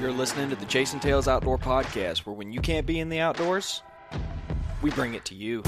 You're listening to the Chasing Tales Outdoor Podcast, where when you can't be in the outdoors, we bring it to you.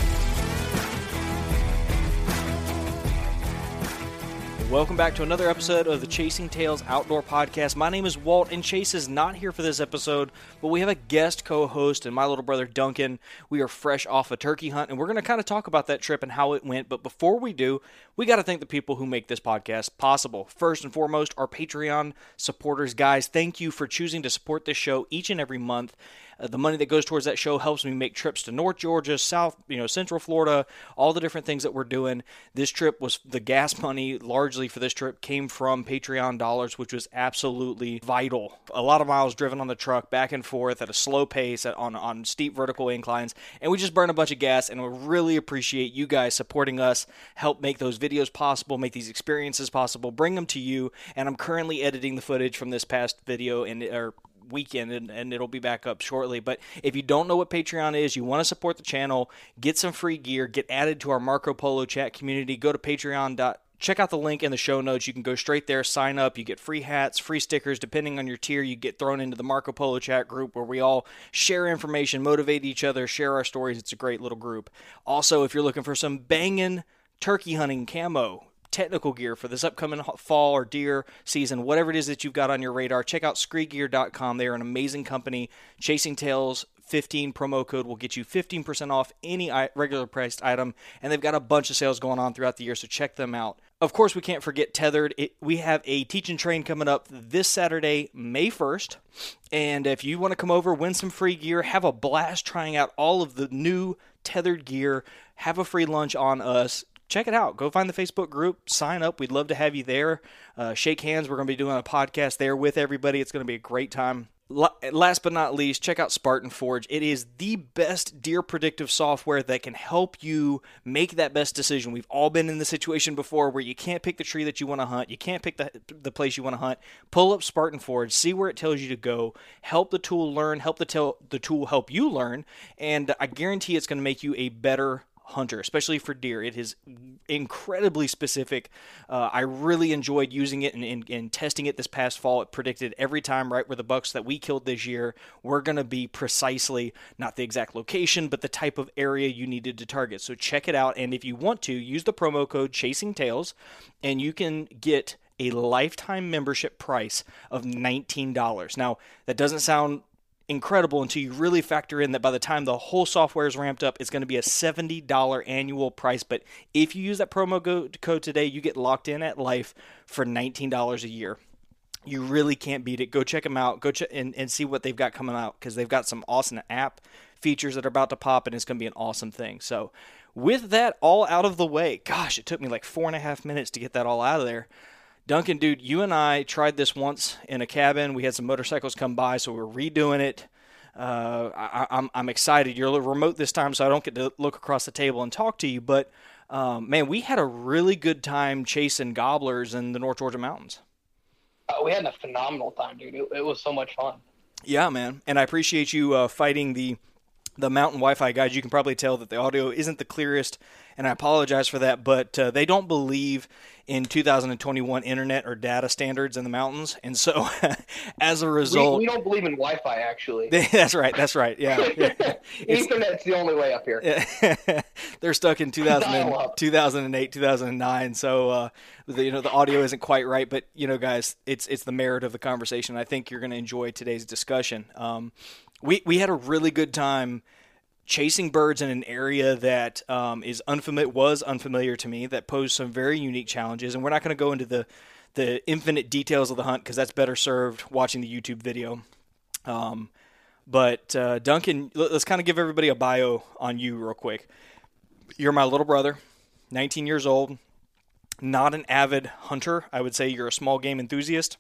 Welcome back to another episode of the Chasing Tales Outdoor Podcast. My name is Walt, and Chase is not here for this episode, but we have a guest co host and my little brother Duncan. We are fresh off a turkey hunt, and we're going to kind of talk about that trip and how it went. But before we do, we got to thank the people who make this podcast possible. First and foremost, our Patreon supporters. Guys, thank you for choosing to support this show each and every month. Uh, the money that goes towards that show helps me make trips to North Georgia, South, you know, Central Florida, all the different things that we're doing. This trip was the gas money largely for this trip came from Patreon dollars, which was absolutely vital. A lot of miles driven on the truck back and forth at a slow pace on on steep vertical inclines, and we just burn a bunch of gas. And we really appreciate you guys supporting us, help make those videos possible, make these experiences possible, bring them to you. And I'm currently editing the footage from this past video and or weekend and, and, it'll be back up shortly. But if you don't know what Patreon is, you want to support the channel, get some free gear, get added to our Marco Polo chat community, go to patreon.com check out the link in the show notes. You can go straight there, sign up. You get free hats, free stickers. Depending on your tier, you get thrown into the Marco Polo chat group where we all share information, motivate each other, share our stories. It's a great little group. Also, if you're looking for some banging turkey hunting camo, technical gear for this upcoming fall or deer season, whatever it is that you've got on your radar, check out skregear.com. They are an amazing company. Chasing Tales 15 promo code will get you 15% off any regular priced item, and they've got a bunch of sales going on throughout the year, so check them out. Of course, we can't forget Tethered. It, we have a teach and train coming up this Saturday, May 1st. And if you want to come over, win some free gear, have a blast trying out all of the new Tethered gear, have a free lunch on us, check it out. Go find the Facebook group, sign up. We'd love to have you there. Uh, shake hands. We're going to be doing a podcast there with everybody. It's going to be a great time. Last but not least, check out Spartan Forge. It is the best deer predictive software that can help you make that best decision. We've all been in the situation before where you can't pick the tree that you want to hunt, you can't pick the, the place you want to hunt. Pull up Spartan Forge, see where it tells you to go, help the tool learn, help the, the tool help you learn, and I guarantee it's going to make you a better hunter, especially for deer. It is incredibly specific. Uh, I really enjoyed using it and, and, and, testing it this past fall. It predicted every time right where the bucks that we killed this year were going to be precisely not the exact location, but the type of area you needed to target. So check it out. And if you want to, use the promo code Chasing Tails, and you can get a lifetime membership price of $19. Now, that doesn't sound incredible until you really factor in that by the time the whole software is ramped up, it's going to be a $70 annual price. But if you use that promo code today, you get locked in at life for $19 a year. You really can't beat it. Go check them out. Go check and, and see what they've got coming out because they've got some awesome app features that are about to pop, and it's going to be an awesome thing. So, with that all out of the way, gosh, it took me like four and a half minutes to get that all out of there. Duncan, dude, you and I tried this once in a cabin. We had some motorcycles come by, so we're redoing it. Uh, I, am I'm, I'm excited. You're a little remote this time, so I don't get to look across the table and talk to you. But um, man, we had a really good time chasing gobblers in the North Georgia mountains. Uh, we had a phenomenal time, dude. It, it, was so much fun. Yeah, man, and I appreciate you uh, fighting the the mountain Wi-Fi guys. You can probably tell that the audio isn't the clearest and I apologize for that. But uh, they don't believe in 2021 internet or data standards in the mountains, and so as a result, we, we don't believe in Wi-Fi. Actually, that's right. That's right. Yeah, Ethernet's the only way up here. They're stuck in 2000, 2008, 2009. So uh, the, you know the audio isn't quite right, but you know, guys, it's it's the merit of the conversation. I think you're going to enjoy today's discussion. Um, we we had a really good time chasing birds in an area that um, is unfamiliar was unfamiliar to me that posed some very unique challenges and we're not going to go into the the infinite details of the hunt because that's better served watching the YouTube video. Um, but uh, Duncan, let's kind of give everybody a bio on you real quick. You're my little brother, 19 years old, not an avid hunter. I would say you're a small game enthusiast,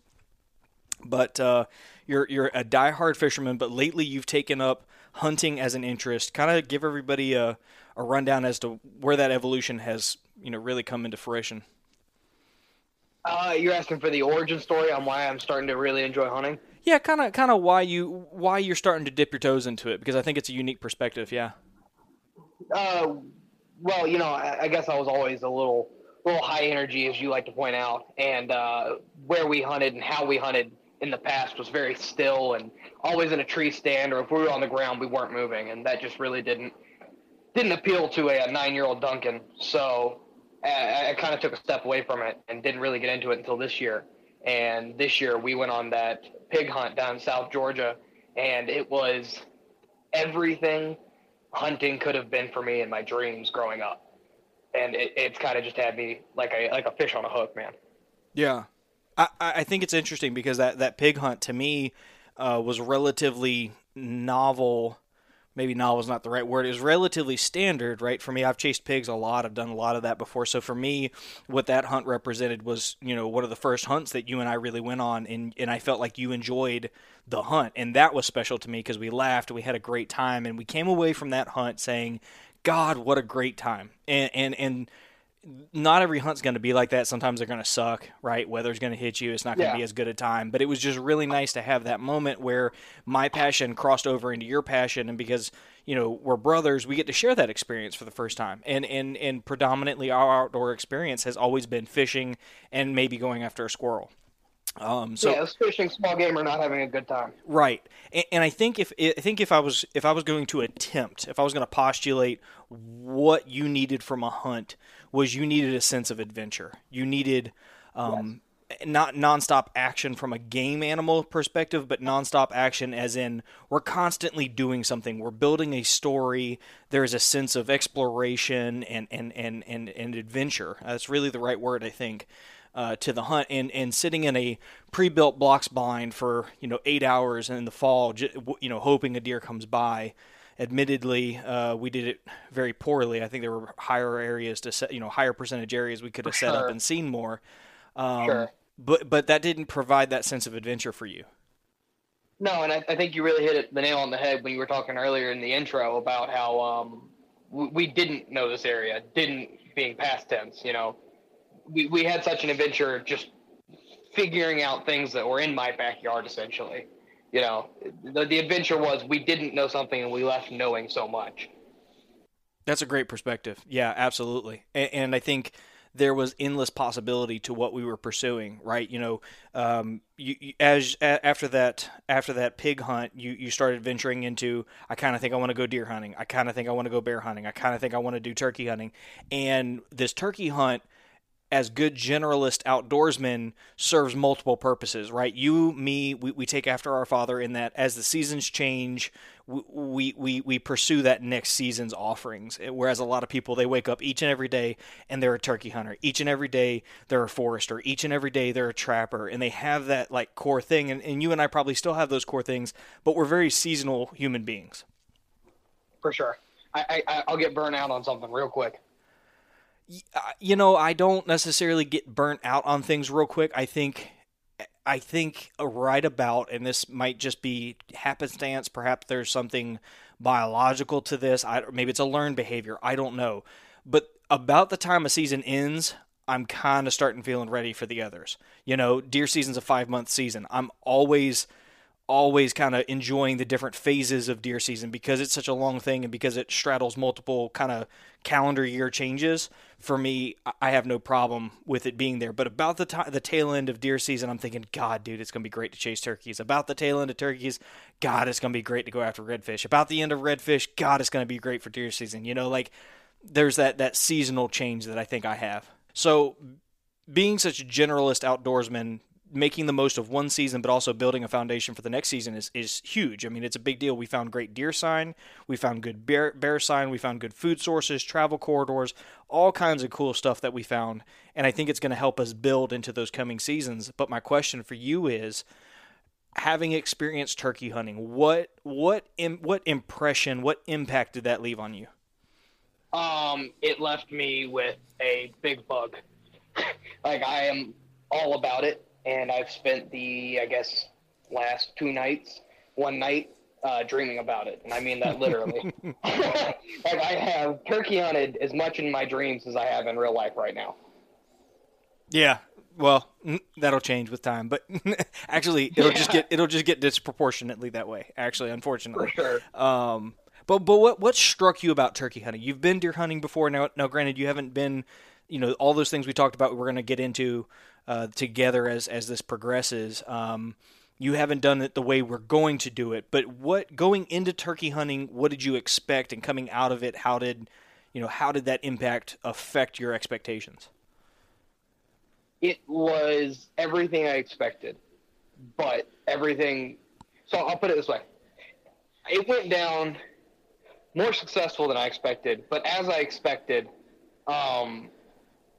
but uh, you're you're a diehard fisherman. But lately, you've taken up hunting as an interest. Kind of give everybody a, a rundown as to where that evolution has you know really come into fruition. Uh, you're asking for the origin story on why I'm starting to really enjoy hunting. Yeah, kind of, kind of why you why you're starting to dip your toes into it because I think it's a unique perspective. Yeah. Uh, well, you know, I, I guess I was always a little little high energy, as you like to point out, and uh, where we hunted and how we hunted in the past was very still and always in a tree stand, or if we were on the ground, we weren't moving, and that just really didn't didn't appeal to a, a nine year old Duncan. So I, I kind of took a step away from it and didn't really get into it until this year. And this year we went on that pig hunt down in South Georgia, and it was everything hunting could have been for me in my dreams growing up. And it, it's kind of just had me like a like a fish on a hook, man. Yeah, I, I think it's interesting because that, that pig hunt to me uh, was relatively novel. Maybe novel is not the right word. It was relatively standard, right? For me, I've chased pigs a lot. I've done a lot of that before. So for me, what that hunt represented was, you know, one of the first hunts that you and I really went on, and and I felt like you enjoyed the hunt, and that was special to me because we laughed, we had a great time, and we came away from that hunt saying, "God, what a great time!" And and and not every hunt's going to be like that. Sometimes they're going to suck, right? Weather's going to hit you. It's not going to yeah. be as good a time. But it was just really nice to have that moment where my passion crossed over into your passion, and because you know we're brothers, we get to share that experience for the first time. And and and predominantly our outdoor experience has always been fishing and maybe going after a squirrel. Um, so yeah, fishing, small game, or not having a good time. Right, and, and, I think if I think if I was if I was going to attempt, if I was going to postulate what you needed from a hunt, was you needed a sense of adventure. You needed um, yes. not nonstop action from a game animal perspective, but nonstop action as in we're constantly doing something. We're building a story. There's a sense of exploration and and and and, and adventure. That's really the right word, I think. Uh, to the hunt and, and sitting in a pre-built blocks blind for you know eight hours in the fall, you know hoping a deer comes by admittedly, uh, we did it very poorly. I think there were higher areas to set, you know, higher percentage areas we could have set up and seen more. Um, sure. But but that didn't provide that sense of adventure for you. No, and I, I, think you really hit it, the nail on the head when you were talking earlier in the intro about how um, we, we didn't know this area, didn't being past tense. You know, we we had such an adventure just figuring out things that were in my backyard essentially you know, the, the adventure was we didn't know something and we left knowing so much. That's a great perspective. Yeah, absolutely. And, and I think there was endless possibility to what we were pursuing, right? You know, um, you, you, as a, after that after that pig hunt, you you started venturing into. I kind of think I want to go deer hunting. I kind of think I want to go bear hunting. I kind of think I want to do turkey hunting. And this turkey hunt as good generalist outdoorsmen serves multiple purposes, right? You, me, we, we take after our father in that as the seasons change, we, we, we pursue that next season's offerings. Eh, whereas a lot of people, they wake up each and every day and they're a turkey hunter. Each and every day they're a forester. Each and every day they're a trapper. And they have that like core thing. And, and you and I probably still have those core things, but we're very seasonal human beings. For sure. I, I, I'll get burnt out on something real quick Uh, you know, I don't necessarily get burnt out on things real quick. I think I think right about, and this might just be happenstance. Perhaps there's something biological to this. I, maybe it's a learned behavior. I don't know. But about the time a season ends, I'm kind of starting feeling ready for the others. You know, deer season's a five month season. I'm always always kind of enjoying the different phases of deer season because it's such a long thing and because it straddles multiple kind of calendar year changes. For me, I have no problem with it being there. But about the t- the tail end of deer season, I'm thinking, God, dude, it's gonna be great to chase turkeys. About the tail end of turkeys, God, it's gonna be great to go after redfish. About the end of redfish, God, it's gonna be great for deer season. You know, like there's that that seasonal change that I think I have. So being such a generalist outdoorsman, making the most of one season, but also building a foundation for the next season is, is huge. I mean, it's a big deal. We found great deer sign, we found good bear, bear sign, we found good food sources, travel corridors, all kinds of cool stuff that we found. And I think it's going to help us build into those coming seasons. But my question for you is, having experienced turkey hunting, what what what impression, what impact did that leave on you? Um, it left me with a big bug. like I am all about it and I've spent the I guess last two nights, one night, uh, dreaming about it, and I mean that literally. like I have turkey hunted as much in my dreams as I have in real life right now. Yeah, well, that'll change with time, but actually, it'll yeah. just get it'll just get disproportionately that way. Actually, unfortunately, for sure. Um, but but what what struck you about turkey hunting? You've been deer hunting before. Now, now, granted, you haven't been, you know, all those things we talked about. We're going to get into uh, together as as this progresses. Um, you haven't done it the way we're going to do it, but what going into turkey hunting, what did you expect, and coming out of it, how did you know how did that impact affect your expectations? It was everything I expected, but everything. So I'll put it this way: it went down more successful than I expected, but as I expected, um,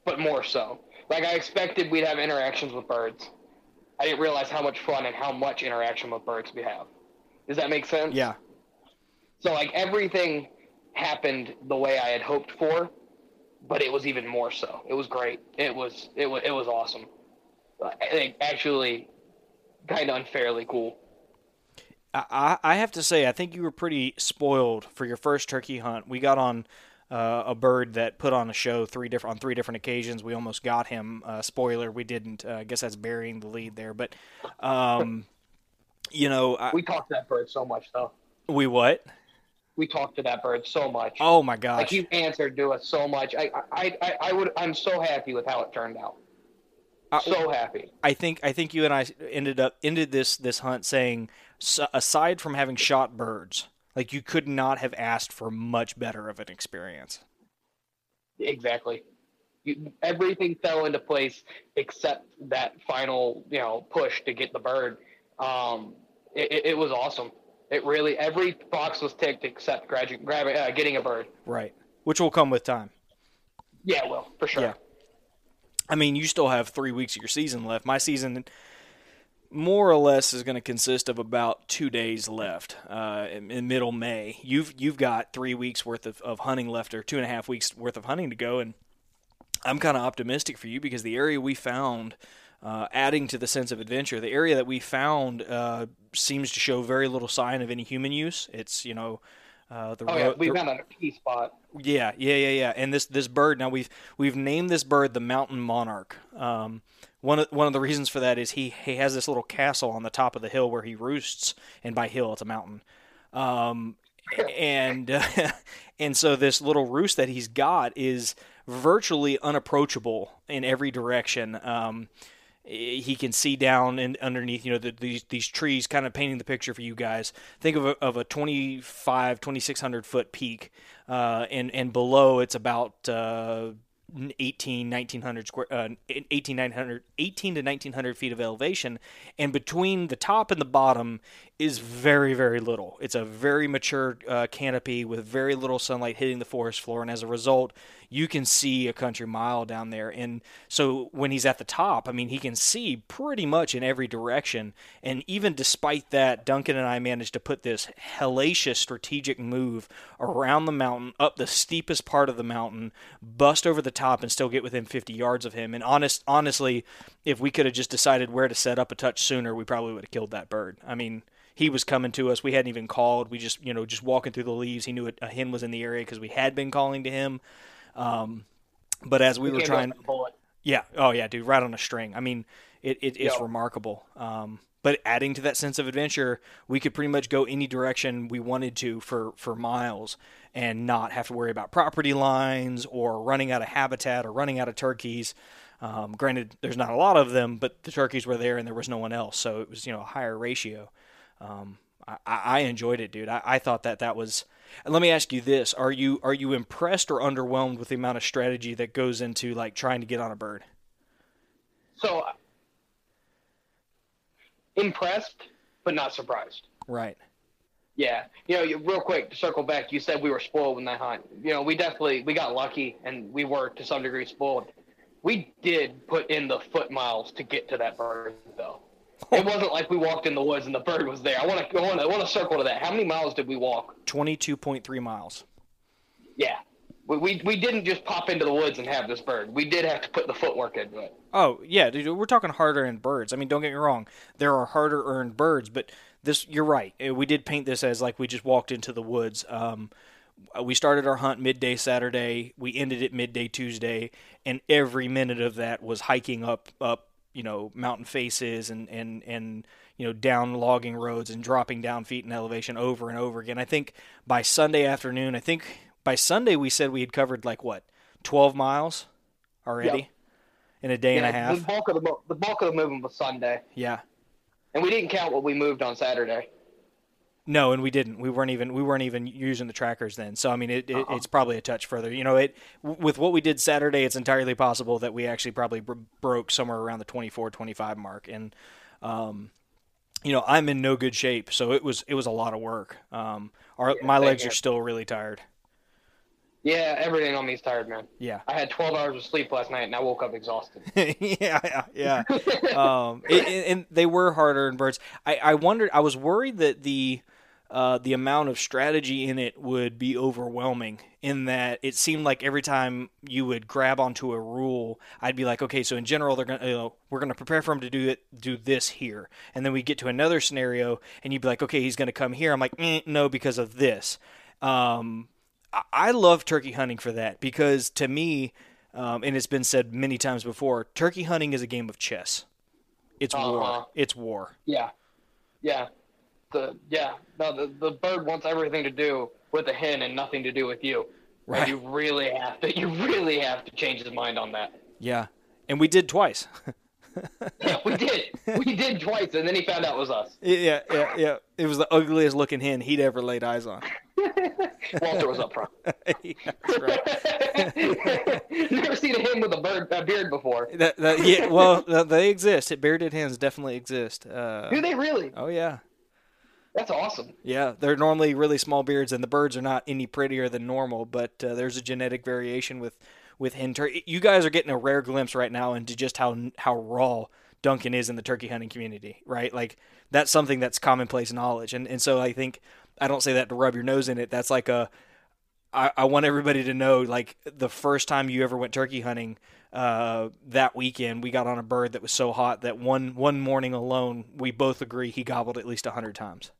but more so. Like I expected we'd have interactions with birds. I didn't realize how much fun and how much interaction with birds we have. Does that make sense? Yeah. So like everything happened the way I had hoped for, but it was even more so. It was great. It was it was it was awesome. I think actually kind of unfairly cool. I I have to say I think you were pretty spoiled for your first turkey hunt. We got on uh, a bird that put on a show three different on three different occasions. We almost got him. Uh, spoiler, we didn't. Uh, I guess that's burying the lead there. But um, you know, I, we talked to that bird so much though. We what? We talked to that bird so much. Oh my gosh! Like he answered to us so much. I, I, I, I would. I'm so happy with how it turned out. So happy. I think I think you and I ended up ended this this hunt saying, aside from having shot birds, like you could not have asked for much better of an experience. Exactly. You, everything fell into place except that final, you know, push to get the bird. Um, it, it, was awesome. It really every box was ticked except grabbing, grabbing, uh, getting a bird. Right, which will come with time. Yeah, well, for sure. Yeah. I mean, you still have three weeks of your season left. My season more or less is going to consist of about two days left uh, in, in, middle May. You've you've got three weeks worth of, of hunting left, or two and a half weeks worth of hunting to go, and I'm kind of optimistic for you because the area we found, uh, adding to the sense of adventure, the area that we found uh, seems to show very little sign of any human use. It's you know. Uh, the oh yeah, we found a key spot. Yeah, yeah, yeah, yeah. And this this bird now we've we've named this bird the mountain monarch. Um, one of one of the reasons for that is he he has this little castle on the top of the hill where he roosts, and by hill it's a mountain. Um, and uh, and so this little roost that he's got is virtually unapproachable in every direction. Um, he can see down and underneath, you know, the, these these trees, kind of painting the picture for you guys. Think of a, of a 25, 2600 foot peak, uh, and and below it's about uh, 18 1900 square uh, 18 900 18 to 1900 feet of elevation and between the top and the bottom is very very little. It's a very mature uh, canopy with very little sunlight hitting the forest floor and as a result you can see a country mile down there. And so when he's at the top, I mean, he can see pretty much in every direction. And even despite that, Duncan and I managed to put this hellacious strategic move around the mountain, up the steepest part of the mountain, bust over the top, and still get within 50 yards of him. And honest, honestly, if we could have just decided where to set up a touch sooner, we probably would have killed that bird. I mean, he was coming to us. We hadn't even called. We just, you know, just walking through the leaves. He knew a hen was in the area because we had been calling to him. Um, but as we, we were trying, yeah, oh yeah, dude, right on a string. I mean, it, it it's remarkable. Um, but adding to that sense of adventure, we could pretty much go any direction we wanted to for for miles and not have to worry about property lines or running out of habitat or running out of turkeys. Um, granted, there's not a lot of them, but the turkeys were there and there was no one else, so it was you know a higher ratio. Um, I, I, enjoyed it, dude. I, I thought that that was. let me ask you this: Are you are you impressed or underwhelmed with the amount of strategy that goes into like trying to get on a bird? So uh, impressed, but not surprised. Right. Yeah, you know, real quick to circle back, you said we were spoiled in that hunt. You know, we definitely we got lucky, and we were to some degree spoiled. We did put in the foot miles to get to that bird, though. It wasn't like we walked in the woods and the bird was there. I want to, I want to, I want to circle to that. How many miles did we walk? Twenty-two point three miles. Yeah, we, we we didn't just pop into the woods and have this bird. We did have to put the footwork into it. Oh yeah, dude, we're talking harder earned birds. I mean, don't get me wrong, there are harder earned birds, but this you're right. Uh, we did paint this as like we just walked into the woods. Um, we started our hunt midday Saturday. We ended it midday Tuesday, and every minute of that was hiking up up you know mountain faces and and and you know down logging roads and dropping down feet in elevation over and over again. I think by Sunday afternoon, I think by Sunday we said we had covered like what 12 miles already yep. in a day yeah, and a half. The bulk of the the bulk of the movement was Sunday. Yeah. And we didn't count what we moved on Saturday. No, and we didn't. We weren't even we weren't even using the trackers then. So I mean, it, it uh-huh. it's probably a touch further. You know, it with what we did Saturday, it's entirely possible that we actually probably broke somewhere around the 24, 25 mark. And um, you know, I'm in no good shape, so it was it was a lot of work. Um, our yeah, my legs are still really tired. Yeah, everything on me is tired, man. Yeah. I had 12 hours of sleep last night, and I woke up exhausted. yeah, yeah, yeah. um, it, and they were harder in birds. I, I wondered. I was worried that the uh, the amount of strategy in it would be overwhelming. In that it seemed like every time you would grab onto a rule, I'd be like, okay, so in general, they're gonna, you know, we're gonna prepare for him to do it, do this here, and then we get to another scenario, and you'd be like, okay, he's gonna come here. I'm like, mm, no, because of this. Um, I love turkey hunting for that because to me, um, and it's been said many times before, turkey hunting is a game of chess. It's uh-huh. war. It's war. Yeah, yeah, the yeah. No, the the bird wants everything to do with the hen and nothing to do with you. Right. And you really have to. You really have to change his mind on that. Yeah, and we did twice. yeah, we did. We did twice, and then he found out it was us. Yeah, yeah, yeah. It was the ugliest looking hen he'd ever laid eyes on. Walter was up front. yeah, right. Never seen a hen with a bird a beard before. That, that, yeah, well, they exist. Bearded hens definitely exist. Uh, Do they really? Oh yeah. That's awesome. Yeah, they're normally really small beards, and the birds are not any prettier than normal. But uh, there's a genetic variation with with hen turkey. You guys are getting a rare glimpse right now into just how how raw Duncan is in the turkey hunting community, right? Like that's something that's commonplace knowledge, and and so I think I don't say that to rub your nose in it. That's like a I, I want everybody to know like the first time you ever went turkey hunting uh, that weekend, we got on a bird that was so hot that one one morning alone, we both agree he gobbled at least hundred times.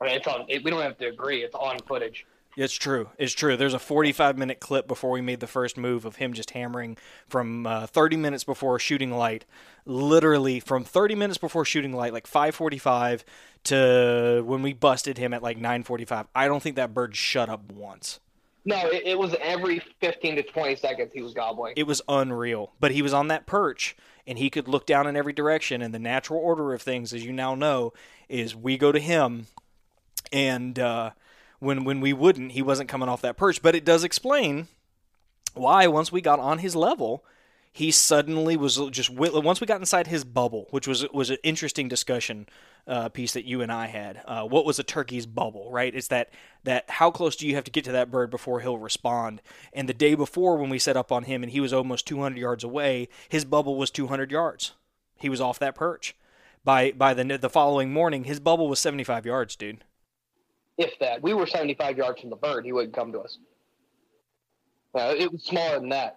I mean, it's on. It, we don't have to agree. It's on footage. It's true. It's true. There's a 45 minute clip before we made the first move of him just hammering from uh, 30 minutes before shooting light, literally from 30 minutes before shooting light, like 5:45 to when we busted him at like 9:45. I don't think that bird shut up once. No, it, it was every 15 to 20 seconds he was gobbling. It was unreal. But he was on that perch and he could look down in every direction. And the natural order of things, as you now know, is we go to him and. Uh, when when we wouldn't, he wasn't coming off that perch. But it does explain why once we got on his level, he suddenly was just once we got inside his bubble, which was was an interesting discussion uh, piece that you and I had. Uh, what was a turkey's bubble, right? It's that that how close do you have to get to that bird before he'll respond? And the day before, when we set up on him and he was almost 200 yards away, his bubble was 200 yards. He was off that perch. By by the the following morning, his bubble was 75 yards, dude if that. We were 75 yards from the bird. He wouldn't come to us. Uh, it was smaller than that.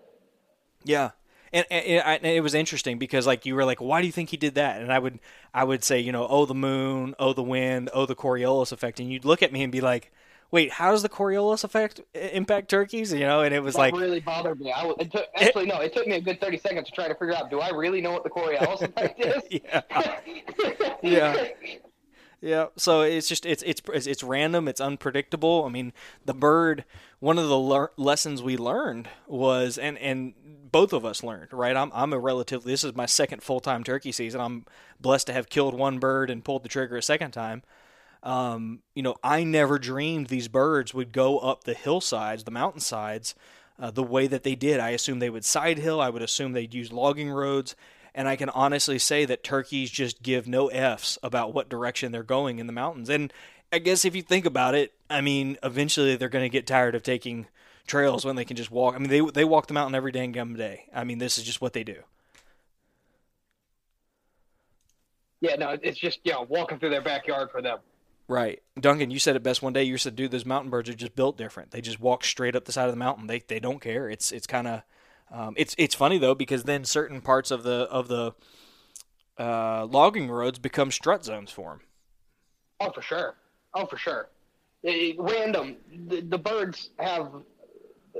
Yeah. And, and, and, it was interesting because like you were like, why do you think he did that? And I would I would say, you know, oh the moon, oh the wind, oh the Coriolis effect, and you'd look at me and be like, wait, how does the Coriolis effect impact turkeys? You know, and it was that like really bothered me. I, it took, actually, no, it took me a good 30 seconds to try to figure out, do I really know what the Coriolis effect is? yeah, yeah. Yeah, so it's just it's it's it's random, it's unpredictable. I mean, the bird. One of the le- lessons we learned was, and and both of us learned, right? I'm I'm a relatively. This is my second full time turkey season. I'm blessed to have killed one bird and pulled the trigger a second time. Um, you know, I never dreamed these birds would go up the hillsides, the mountainsides, uh, the way that they did. I assumed they would side hill. I would assume they'd use logging roads. And I can honestly say that turkeys just give no F's about what direction they're going in the mountains. And I guess if you think about it, I mean, eventually they're going to get tired of taking trails when they can just walk. I mean, they they walk the mountain every dang gum day. I mean, this is just what they do. Yeah, no, it's just you know walking through their backyard for them. Right, Duncan. You said it best one day. You said, "Dude, those mountain birds are just built different. They just walk straight up the side of the mountain. They they don't care. It's it's kind of um, it's it's funny though because then certain parts of the of the uh, logging roads become strut zones for them. Oh, for sure. Oh, for sure. It, random. The, the, birds have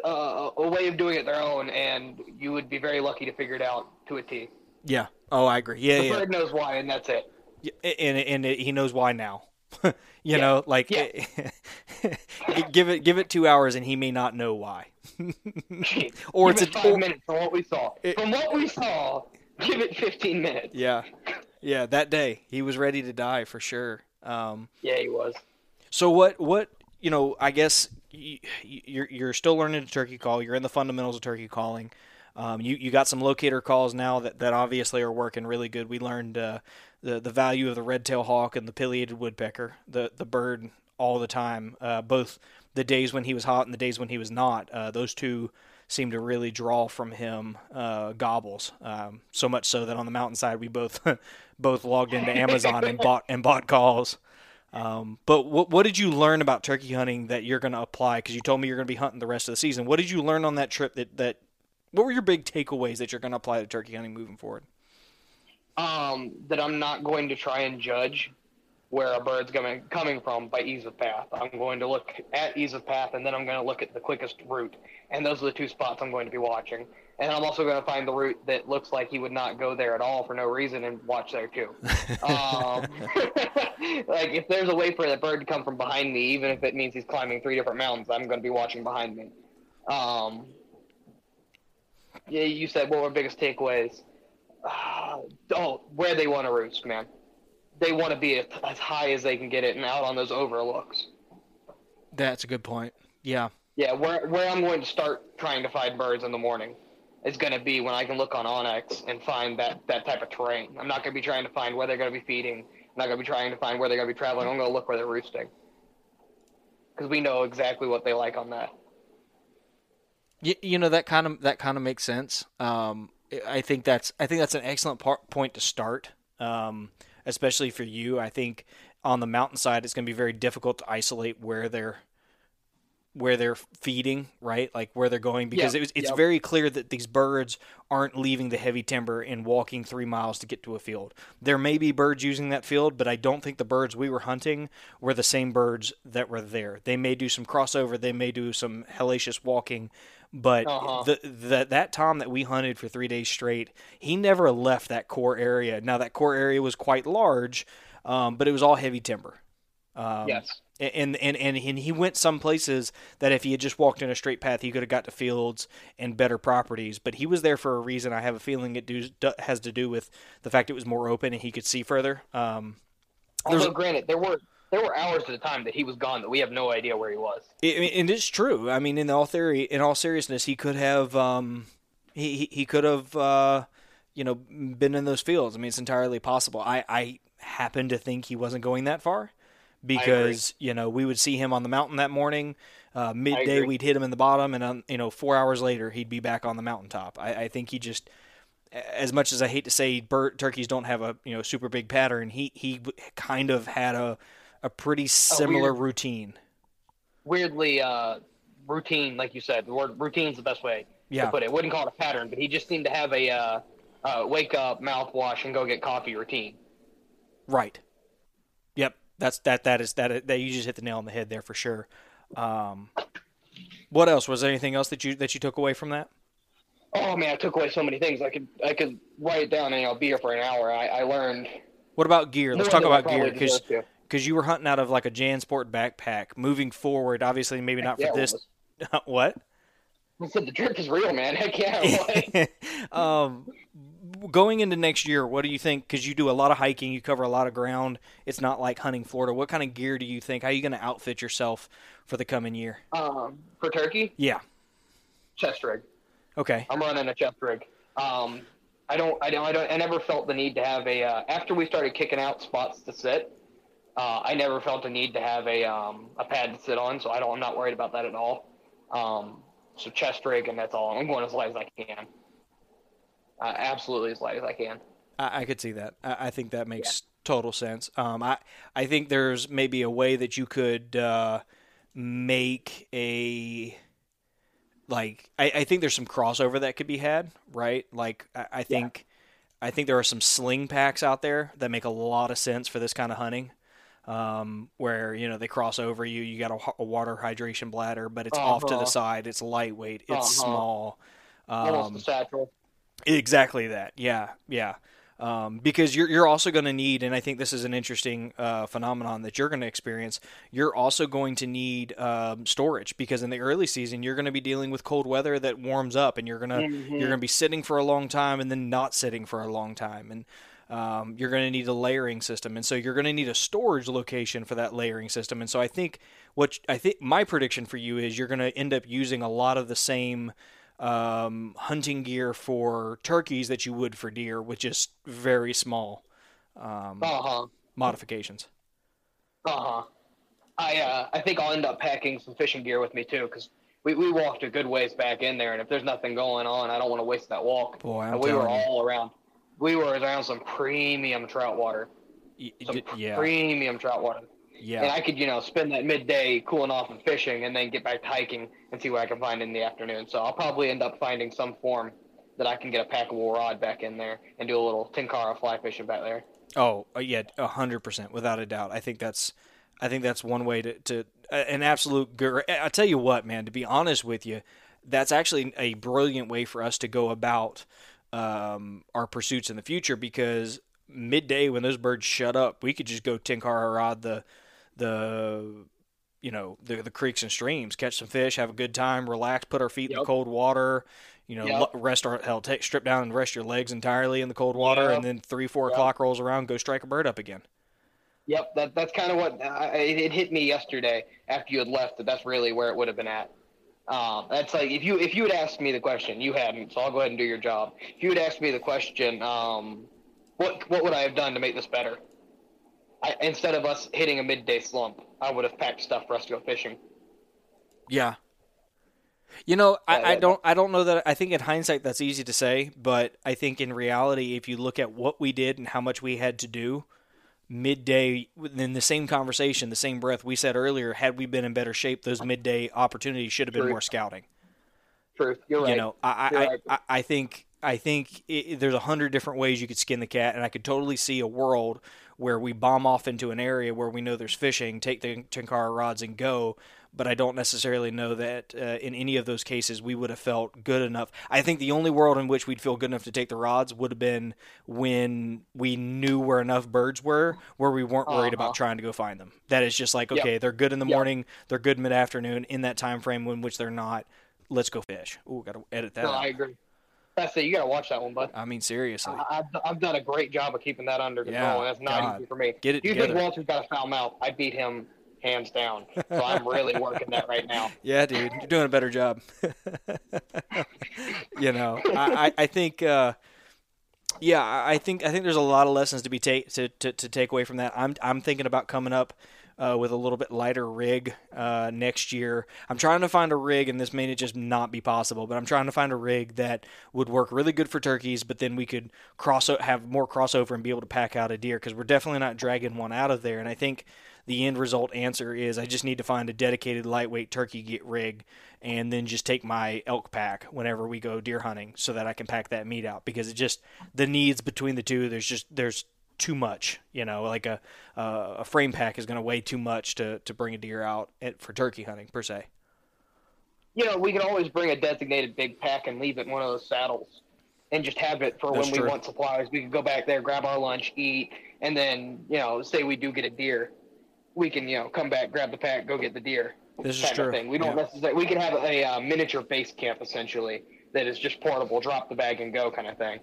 uh, a way of doing it their own, and you would be very lucky to figure it out to a T. Yeah. Oh, I agree. Yeah, the yeah. bird knows why, and that's it. Yeah, and and he knows why now. you yeah. know, like yeah. give it give it two hours, and he may not know why. or give it's it a, five minutes from what we saw. It, from what we saw, give it fifteen minutes. Yeah, yeah. That day, he was ready to die for sure. Um, yeah, he was. So what? What? You know, I guess you're you're still learning to turkey call. You're in the fundamentals of turkey calling. Um, you you got some locator calls now that, that obviously are working really good. We learned uh, the the value of the red tail hawk and the pileated woodpecker, the the bird all the time, uh, both the days when he was hot and the days when he was not. Uh, those two seem to really draw from him uh, gobbles. Um, so much so that on the mountainside we both both logged into Amazon and bought and bought calls. Um, but what what did you learn about turkey hunting that you're going to apply? Because you told me you're going to be hunting the rest of the season. What did you learn on that trip? That that what were your big takeaways that you're going to apply to turkey hunting moving forward? Um, that I'm not going to try and judge where a bird's coming coming from by ease of path. I'm going to look at ease of path, and then I'm going to look at the quickest route, and those are the two spots I'm going to be watching. And I'm also going to find the route that looks like he would not go there at all for no reason, and watch there too. um, like if there's a way for the bird to come from behind me, even if it means he's climbing three different mountains, I'm going to be watching behind me. Um, yeah, you said what were biggest takeaways? Uh, oh, where they want to roost, man they want to be as high as they can get it and out on those overlooks. That's a good point. Yeah. Yeah, where where I'm going to start trying to find birds in the morning is going to be when I can look on onX and find that that type of terrain. I'm not going to be trying to find where they're going to be feeding. I'm not going to be trying to find where they're going to be traveling. I'm going to look where they're roosting because we know exactly what they like on that. You, you know that kind of that kind of makes sense. Um, I think that's I think that's an excellent part, point to start. Um, especially for you. I think on the mountainside, it's going to be very difficult to isolate where they're where they're feeding, right? Like where they're going, because it was, it's yep. very clear that these birds aren't leaving the heavy timber and walking three miles to get to a field. There may be birds using that field, but I don't think the birds we were hunting were the same birds that were there. They may do some crossover, they may do some hellacious walking, but uh-huh. the, the that Tom that we hunted for three days straight, he never left that core area. Now that core area was quite large, um, but it was all heavy timber. Um, yes. And, and and and he went some places that if he had just walked in a straight path, he could have got to fields and better properties. But he was there for a reason. I have a feeling it do, has to do with the fact it was more open and he could see further. Um, Although, granted, there were there were hours at a time that he was gone that we have no idea where he was. It, and it's true. I mean, in all theory, in all seriousness, he could have um, he he could have uh, you know been in those fields. I mean, it's entirely possible. I I happen to think he wasn't going that far because you know we would see him on the mountain that morning. Uh, midday, we'd hit him in the bottom, and um, you know four hours later, he'd be back on the mountaintop. I, I think he just as much as I hate to say bird turkeys don't have a you know super big pattern, he he kind of had a a pretty similar weird, routine. Weirdly, uh, routine, like you said, the word routine is the best way yeah. to put it. Wouldn't call it a pattern, but he just seemed to have a uh, uh, wake up, mouthwash, and go get coffee routine. Right. Yep. That's that. That is that. That you just hit the nail on the head there for sure. Um, what else was there anything else that you that you took away from that? Oh man, I took away so many things. I could I could write it down and I'll be here for an hour. I, I learned. What about gear? Let's talk about gear because. Because you were hunting out of like a JanSport backpack. Moving forward, obviously, maybe not for Yeah, this. what? I said the drip is real, man. Heck yeah. um, going into next year, what do you think? Because you do a lot of hiking, you cover a lot of ground. It's not like hunting Florida. What kind of gear do you think? How are you going to outfit yourself for the coming year? um, for turkey, Yeah. chest rig. Okay. I'm running a chest rig. Um, I don't, I don't, I don't, I never felt the need to have a. Uh, after we started kicking out spots to sit, uh, I never felt a need to have a um, a pad to sit on. So I don't, I'm not worried about that at all. Um, so chest rig, and that's all. I'm going as light as I can. Uh, absolutely as light as I can. I, I could see that. I, I think that makes total sense. Um, I I think there's maybe a way that you could uh, make a like I, I think there's some crossover that could be had, right? Like I, I think I think there are some sling packs out there that make a lot of sense for this kind of hunting. Um, where you know they cross over you, you got a, a water hydration bladder, but it's off to the Uh-huh. side. It's lightweight. It's Uh-huh. small. Almost Um, a satchel. Exactly that. Yeah, yeah. Um, because you're you're also going to need, and I think this is an interesting uh, phenomenon that you're going to experience. You're also going to need um, storage because in the early season you're going to be dealing with cold weather that warms up, and you're gonna you're going to be sitting for a long time and then not sitting for a long time, and um, you're going to need a layering system, and so you're going to need a storage location for that layering system. And so I think what I think my prediction for you is you're going to end up using a lot of the same um, hunting gear for turkeys that you would for deer with just very small um, Uh huh. modifications. Uh huh. I uh, I think I'll end up packing some fishing gear with me too, because we, we walked a good ways back in there, and if there's nothing going on, I don't want to waste that walk. Boy, I'm and we were you. all around. We were around some premium trout water, some yeah, premium trout water, Yeah. and I could you know spend that midday cooling off and fishing, and then get back to hiking and see what I can find in the afternoon. So I'll probably end up finding some form that I can get a packable rod back in there and do a little Tenkara fly fishing back there. oh uh, yeah, a hundred percent, without a doubt. I think that's, I think that's one way to, to uh, an absolute. gr- I tell you what, man. To be honest with you, that's actually a brilliant way for us to go about um, our pursuits in the future because midday when those birds shut up, we could just go Tenkara rod the the you know the the creeks and streams, catch some fish, have a good time, relax, put our feet in the cold water. You know, Yep. rest our hell, take strip down and rest your legs entirely in the cold water, Yep. and then three four Yep. o'clock rolls around, go strike a bird up again. Yep, that that's kind of what uh, it, it hit me yesterday after you had left. That that's really where it would have been at. Um, that's like if you if you had asked me the question, you hadn't, so I'll go ahead and do your job. If you had asked me the question, um, what what would I have done to make this better? I, instead of us hitting a midday slump, I would have packed stuff for us to go fishing. Yeah. You know, I, I don't I don't know that I think in hindsight that's easy to say, but I think in reality if you look at what we did and how much we had to do midday in the same conversation, the same breath we said earlier, had we been in better shape, those midday opportunities should have been more scouting. Truth, you're right. You know, I I, right. I, I think I think it, there's a hundred different ways you could skin the cat, and I could totally see a world where we bomb off into an area where we know there's fishing, take the Tenkara rods and go. But I don't necessarily know that uh, in any of those cases we would have felt good enough. I think the only world in which we'd feel good enough to take the rods would have been when we knew where enough birds were, where we weren't worried Uh-huh. about trying to go find them. That is just like, Yep. okay, they're good in the Yep. morning, they're good mid afternoon. In that time frame in which they're not, let's go fish. Ooh, got to edit that. no, out. I agree. That's it. You gotta watch that one, bud. I mean, seriously. I, I've, I've done a great job of keeping that under control, Yeah, that's not God. easy for me. Get it Do you think. Walter's got a foul mouth? I beat him hands down. So I'm really working that right now. Yeah, dude, you're doing a better job. you know, I, I, I think, uh, yeah, I think I think there's a lot of lessons to be take to, to, to take away from that. I'm I'm thinking about coming up uh, with a little bit lighter rig uh, next year. I'm trying to find a rig, and this may just not be possible, but I'm trying to find a rig that would work really good for turkeys, but then we could cross have more crossover and be able to pack out a deer because we're definitely not dragging one out of there. And I think the end result answer is I just need to find a dedicated lightweight turkey get rig and then just take my elk pack whenever we go deer hunting so that I can pack that meat out because it just the needs between the two there's just there's too much. You know, like a uh, a frame pack is going to weigh too much to to bring a deer out at, for turkey hunting per se. You know, we can always bring a designated big pack and leave it in one of those saddles, and just have it for That's when true. we want supplies. We can go back there, grab our lunch, eat, and then you know, say we do get a deer, we can you know come back, grab the pack, go get the deer. This is kind true. Thing. We don't Yeah. necessarily. We can have a uh, miniature base camp essentially that is just portable, drop the bag and go kind of thing.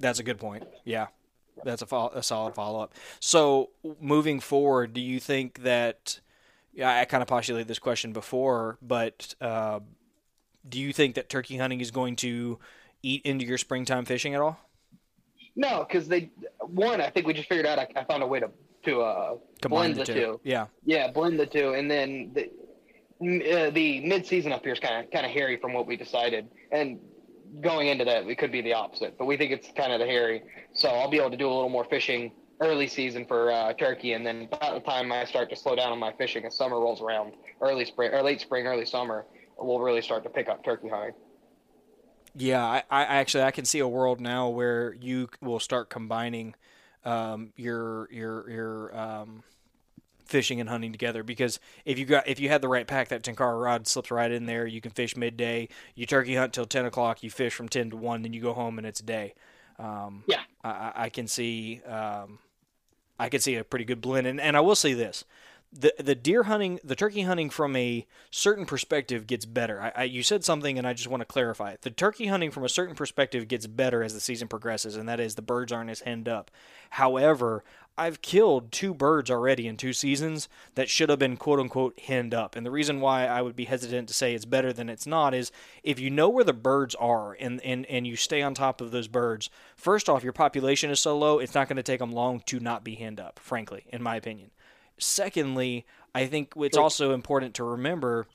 That's a good point. Yeah, that's a, fol- a solid follow up. So moving forward, do you think that? Yeah, I kind of postulated this question before, but uh, do you think that turkey hunting is going to eat into your springtime fishing at all? No, because they one. I think we just figured out. I, I found a way to to uh, Combine blend the, two. two. Yeah, Yeah, blend the two, and then the uh, the mid season up here is kind of kind of hairy from what we decided, and going into that, it could be the opposite. But we think it's kind of the hairy, so I'll be able to do a little more fishing early season for uh, turkey, and then by the time I start to slow down on my fishing as summer rolls around, early spring or late spring, early summer, we'll really start to pick up turkey hunting. yeah. I, I actually I can see a world now where you will start combining um, your your your um, fishing and hunting together because if you got if you had the right pack that Tenkara rod slips right in there. You can fish midday. You turkey hunt till 10 o'clock. You fish from 10 to 1 then you go home and it's day. Um, Yeah. I, I- I can see um, I can see a pretty good blend. And, and I will say this the the deer hunting the turkey hunting from a certain perspective gets better I, I you said something and I just want to clarify it the turkey hunting from a certain perspective gets better as the season progresses and that is the birds aren't as henned up however I've killed two birds already in two seasons that should have been quote unquote henned up. And the reason why I would be hesitant to say it's better than it's not is if you know where the birds are and, and, and you stay on top of those birds, first off, your population is so low, it's not going to take them long to not be henned up, frankly, in my opinion. Secondly, I think it's also important to remember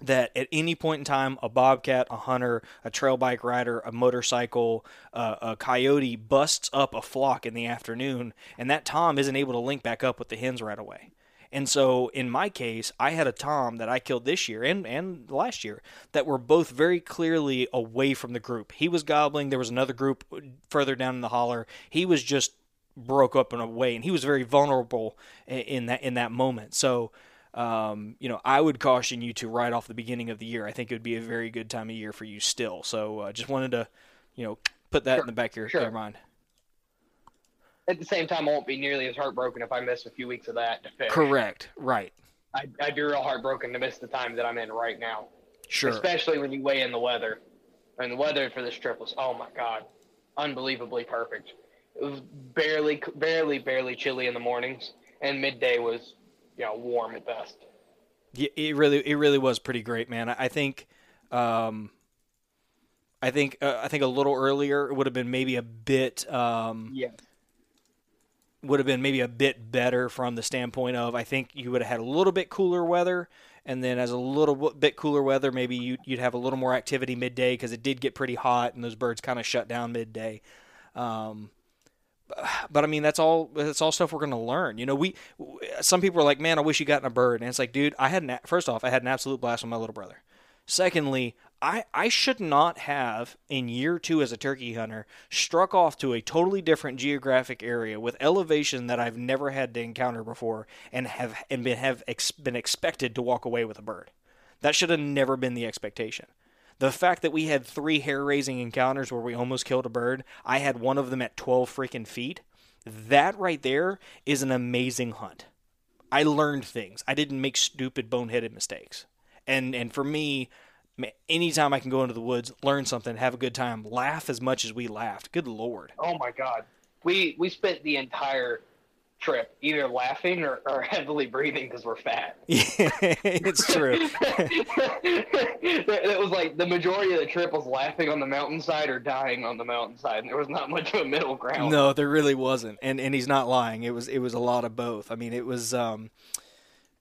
that at any point in time, a bobcat, a hunter, a trail bike rider, a motorcycle, uh, a coyote busts up a flock in the afternoon, and that tom isn't able to link back up with the hens right away. And so, in my case, I had a tom that I killed this year and, and last year that were both very clearly away from the group. He was gobbling. There was another group further down in the holler. He was just broke up and away, and he was very vulnerable in that in that moment. So, um, you know, I would caution you to right off the beginning of the year. I think it would be a very good time of year for you still. So, uh, just wanted to, you know, put that in the back of your, Sure. your mind. At the same time, I won't be nearly as heartbroken if I miss a few weeks of that. Correct. Right. I'd, I'd be real heartbroken to miss the time that I'm in right now. Sure. especially when you weigh in the weather. And the weather for this trip was, oh my god, unbelievably perfect. Barely, barely, barely chilly in the mornings, and midday was, you know, warm at best. Yeah, it really it really was pretty great, man. I, I think um, I think uh, I think a little earlier it would have been maybe a bit um, Yeah. would have been maybe a bit better from the standpoint of I think you would have had a little bit cooler weather, and then as a little bit cooler weather, maybe you, you'd have a little more activity midday because it did get pretty hot and those birds kind of shut down midday. Um, but I mean, that's all. That's all stuff we're going to learn. You know, we. Some people are like, "Man, I wish you got a bird," and it's like, dude, I had an. First off, I had an absolute blast with my little brother. Secondly, I I should not have in year two as a turkey hunter struck off to a totally different geographic area with elevation that I've never had to encounter before, and have and been have ex, been expected to walk away with a bird. That should have never been the expectation. The fact that we had three hair raising encounters where we almost killed a bird, I had one of them at 12 freaking feet. That right there is an amazing hunt. I learned things. I didn't make stupid, boneheaded mistakes. And and for me, anytime I can go into the woods, learn something, have a good time, laugh as much as we laughed. Good lord. Oh my god. We we spent the entire trip either laughing or, or heavily breathing because we're fat. Yeah, it's true. it was like the majority of the trip was laughing on the mountainside or dying on the mountainside. And there was not much of a middle ground. No, there really wasn't, and and he's not lying. It was it was a lot of both. I mean, it was um,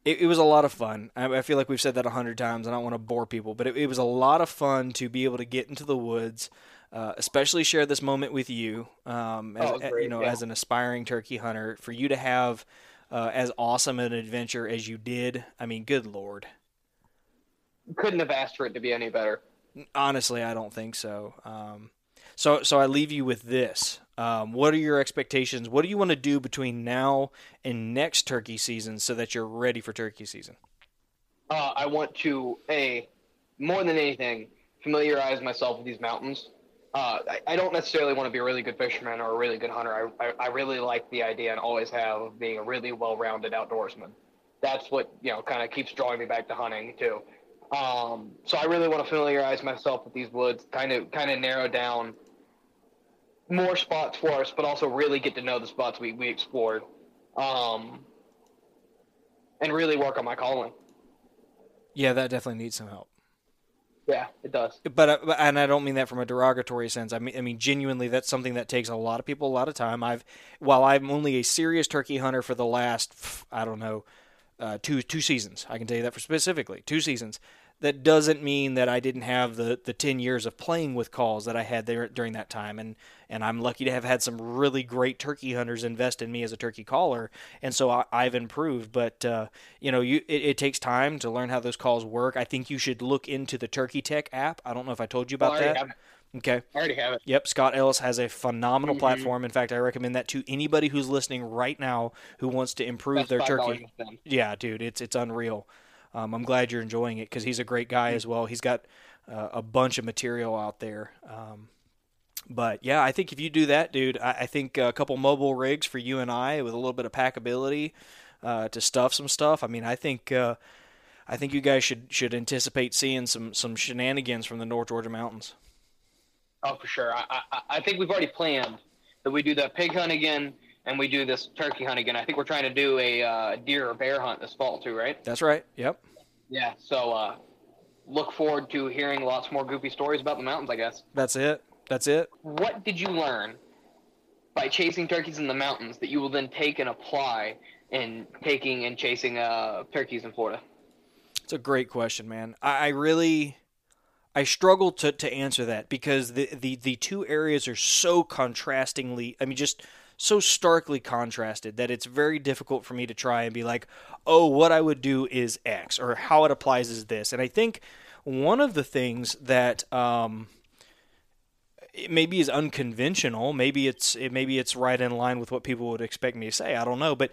it, it was a lot of fun. I, I feel like we've said that a hundred times. I don't want to bore people, but it, it was a lot of fun to be able to get into the woods, uh, especially share this moment with you, um, as, Oh, you know, yeah. as an aspiring turkey hunter. For you to have uh, as awesome an adventure as you did, I mean, good lord. Couldn't have asked for it to be any better. Honestly, I don't think so. Um, So so I leave you with this. Um, what are your expectations? What do you want to do between now and next turkey season so that you're ready for turkey season? Uh, I want to a more than anything familiarize myself with these mountains. Uh, I, I, don't necessarily want to be a really good fisherman or a really good hunter. I, I, I really like the idea and always have of being a really well-rounded outdoorsman. That's what you know kind of keeps drawing me back to hunting too. Um, so I really want to familiarize myself with these woods, kind of kind of narrow down more spots for us, but also really get to know the spots we, we explored, um, and really work on my calling. Yeah, that definitely needs some help. Yeah, it does. But uh, and I don't mean that from a derogatory sense. I mean, I mean genuinely, that's something that takes a lot of people a lot of time. I've while I'm only a serious turkey hunter for the last I don't know uh, two two seasons. I can tell you that for specifically two seasons that doesn't mean that I didn't have the, the 10 years of playing with calls that I had there during that time. And, and I'm lucky to have had some really great turkey hunters invest in me as a turkey caller. And so I, have improved. But, uh, you know, you it, it, takes time to learn how those calls work. I think you should look into the Turkey Tech app. I don't know if I told you about well, that. Okay. I already have it. Yep. Scott Ellis has a phenomenal mm-hmm. platform. In fact, I recommend that to anybody who's listening right now who wants to improve their turkey. Yeah, dude, it's it's unreal. Um, I'm glad you're enjoying it because he's a great guy as well. He's got uh, a bunch of material out there. Um, but yeah, I think if you do that, dude, I, I, think a couple mobile rigs for you and I with a little bit of packability uh, to stuff some stuff. I mean, I think uh, I think you guys should should anticipate seeing some some shenanigans from the North Georgia mountains. Oh, for sure. I, I, I think we've already planned that we do the pig hunt again and we do this turkey hunt again. I think we're trying to do a uh, deer or bear hunt this fall too, right? That's right. Yep. Yeah. So uh, look forward to hearing lots more goofy stories about the mountains. I guess. That's it. That's it. What did you learn by chasing turkeys in the mountains that you will then take and apply in taking and chasing uh, turkeys in Florida? It's a great question, man. I, I really. I struggle to, to answer that because the, the, the two areas are so contrastingly I mean just so starkly contrasted that it's very difficult for me to try and be like, oh, what I would do is X or how it applies is this. And I think one of the things that um, maybe is unconventional, maybe it's it, maybe it's right in line with what people would expect me to say. I don't know, but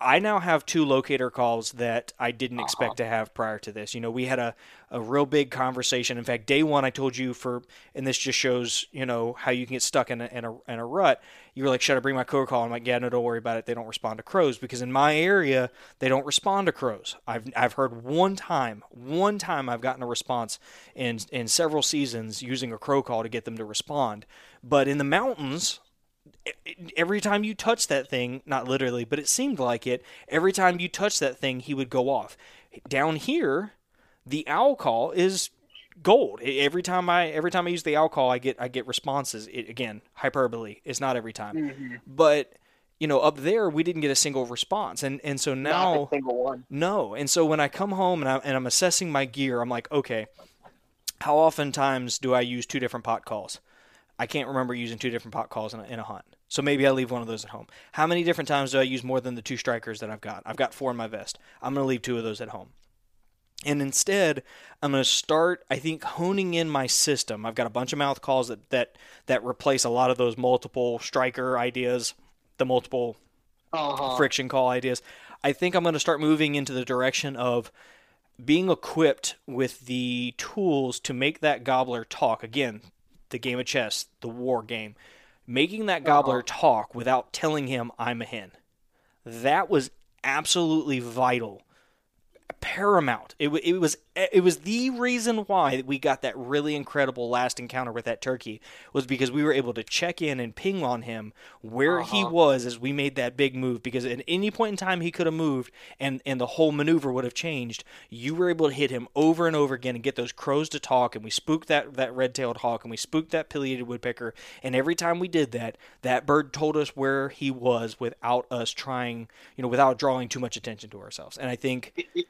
I now have two locator calls that I didn't uh-huh. expect to have prior to this. You know, we had a, a real big conversation. In fact, day one, I told you for, and this just shows, you know, how you can get stuck in a, in a, in a rut. You were like, should I bring my crow call? I'm like, yeah, no, don't worry about it. They don't respond to crows because in my area, they don't respond to crows. I've, I've heard one time, one time I've gotten a response in, in several seasons using a crow call to get them to respond. But in the mountains, every time you touch that thing, not literally, but it seemed like it, every time you touch that thing, he would go off. Down here, the owl call is gold. Every time I every time I use the owl call, I get I get responses. It, again, hyperbole. It's not every time, mm-hmm. but you know, up there we didn't get a single response, and and so now no. And so when I come home and I and I'm assessing my gear, I'm like, okay, how often times do I use two different pot calls? I can't remember using two different pot calls in a, in a hunt. So maybe I leave one of those at home. How many different times do I use more than the two strikers that I've got? I've got four in my vest. I'm going to leave two of those at home. And instead, I'm going to start, I think, honing in my system. I've got a bunch of mouth calls that, that, that replace a lot of those multiple striker ideas, the multiple uh-huh. friction call ideas. I think I'm going to start moving into the direction of being equipped with the tools to make that gobbler talk. Again, the game of chess, the war game, making that gobbler uh-huh. talk without telling him I'm a hen. That was absolutely vital paramount. It, it was it was the reason why we got that really incredible last encounter with that turkey was because we were able to check in and ping on him where uh-huh. he was as we made that big move because at any point in time he could have moved and and the whole maneuver would have changed you were able to hit him over and over again and get those crows to talk and we spooked that that red-tailed hawk and we spooked that pileated woodpecker and every time we did that that bird told us where he was without us trying you know without drawing too much attention to ourselves and i think it, it,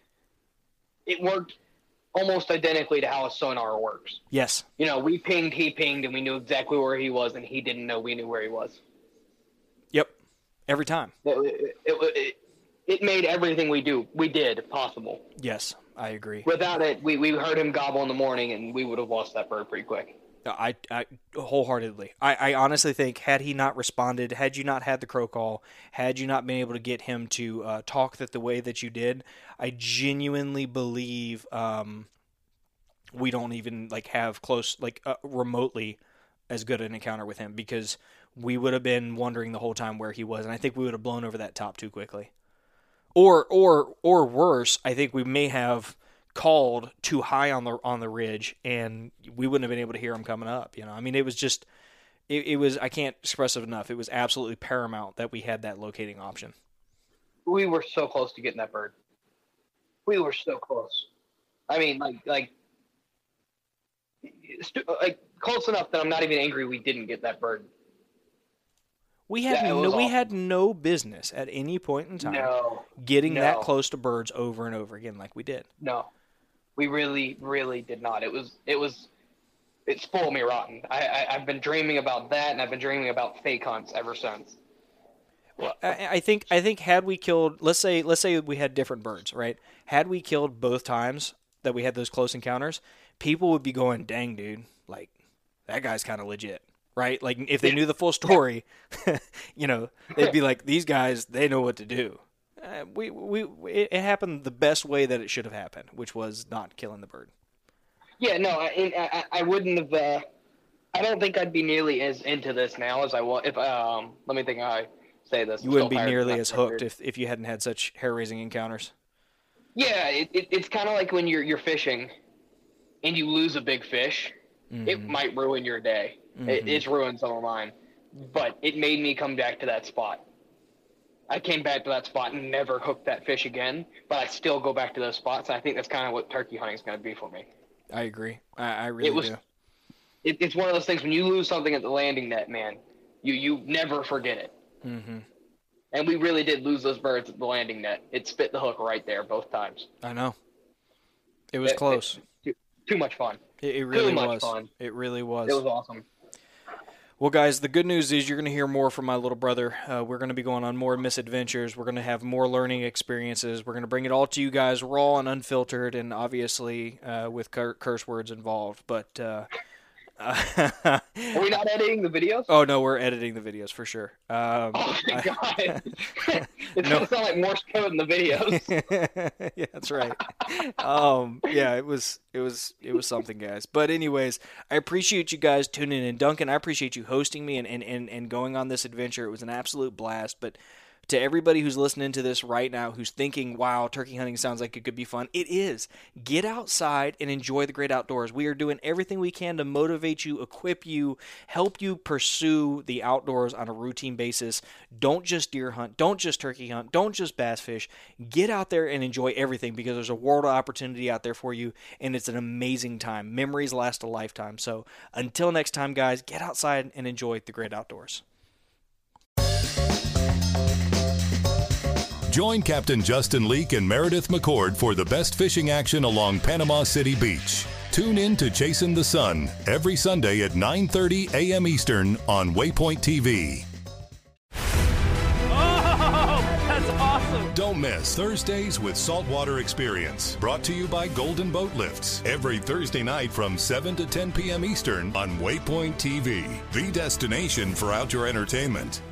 it worked almost identically to how a sonar works. Yes. You know, we pinged, he pinged, and we knew exactly where he was, and he didn't know we knew where he was. Yep. Every time. It, it, it, it made everything we do, we did, possible. Yes, I agree. Without it, we, we heard him gobble in the morning, and we would have lost that bird pretty quick. I, I wholeheartedly. I, I honestly think had he not responded, had you not had the crow call, had you not been able to get him to uh, talk that the way that you did, I genuinely believe um, we don't even like have close like uh, remotely as good an encounter with him because we would have been wondering the whole time where he was, and I think we would have blown over that top too quickly. Or or or worse, I think we may have called too high on the on the ridge, and we wouldn't have been able to hear him coming up. You know, I mean, it was just it, it was I can't express it enough. It was absolutely paramount that we had that locating option. We were so close to getting that bird. We were so close. I mean, like like like close enough that I'm not even angry we didn't get that bird. We had Yeah, no, we had no business at any point in time No, getting that close to birds over and over again like we did. no, we really, really did not. It was, it was, it spoiled me rotten. I, I I've been dreaming about that, and I've been dreaming about fake hunts ever since. Well, I, I think I think had we killed, let's say let's say we had different birds, right? Had we killed both times that we had those close encounters, people would be going, "Dang, dude, like that guy's kind of legit." Right? Like if they knew the full story, you know, they'd be like, "These guys, they know what to do." Uh, we we it, it happened the best way that it should have happened, which was not killing the bird. Yeah, no, I, I, I wouldn't have. Uh, I don't think I'd be nearly as into this now as I was. If um, let me think I say this. You I'm wouldn't be nearly as hooked if, if you hadn't had such hair raising encounters. Yeah, it, it, it's kind of like when you're you're fishing, and you lose a big fish. It Mhm. might ruin your day. It, Mhm. it's ruined some of mine, but it made me come back to that spot. I came back to that spot and never hooked that fish again, but I still go back to those spots. And I think that's kind of what turkey hunting is going to be for me. I agree. I, I really was- do. It, it's one of those things when you lose something at the landing net, man, you you never forget it. hmm And we really did lose those birds at the landing net. It spit the hook right there both times. I know. It was It- it- close. too, too much fun. It, it really much was. fun. It really was. It was awesome. Well, guys, the good news is you're going to hear more from my little brother. Uh, we're going to be going on more misadventures. We're going to have more learning experiences. We're going to bring it all to you guys raw and unfiltered, and obviously uh, with cur- curse words involved. But uh, Are we not editing the videos? oh no, we're editing the videos for sure. Um, Oh my god! it's No. gonna sound like Morse code in the videos. yeah, that's right. Um, yeah, it was it was it was something, guys. But anyways, I appreciate you guys tuning in, Duncan. I appreciate you hosting me and and, and, and going on this adventure. It was an absolute blast. But to everybody who's listening to this right now, who's thinking, "Wow, turkey hunting sounds like it could be fun," it is. Get outside and enjoy the great outdoors. We are doing everything we can to motivate you, equip you, help you pursue the outdoors on a routine basis. Don't just deer hunt, don't just turkey hunt, don't just bass fish. Get out there and enjoy everything because there's a world of opportunity out there for you, and it's an amazing time. Memories last a lifetime. So until next time, guys, get outside and enjoy the great outdoors. Join Captain Justin Leake and Meredith McCord for the best fishing action along Panama City Beach. Tune in to Chasing the Sun every Sunday at 9:30 a.m. Eastern on Waypoint TV. Oh, that's awesome. Don't miss Thursdays with Saltwater Experience, brought to you by Golden Boat Lifts, every Thursday night from 7 to 10 p.m. Eastern on Waypoint TV, the destination for outdoor entertainment.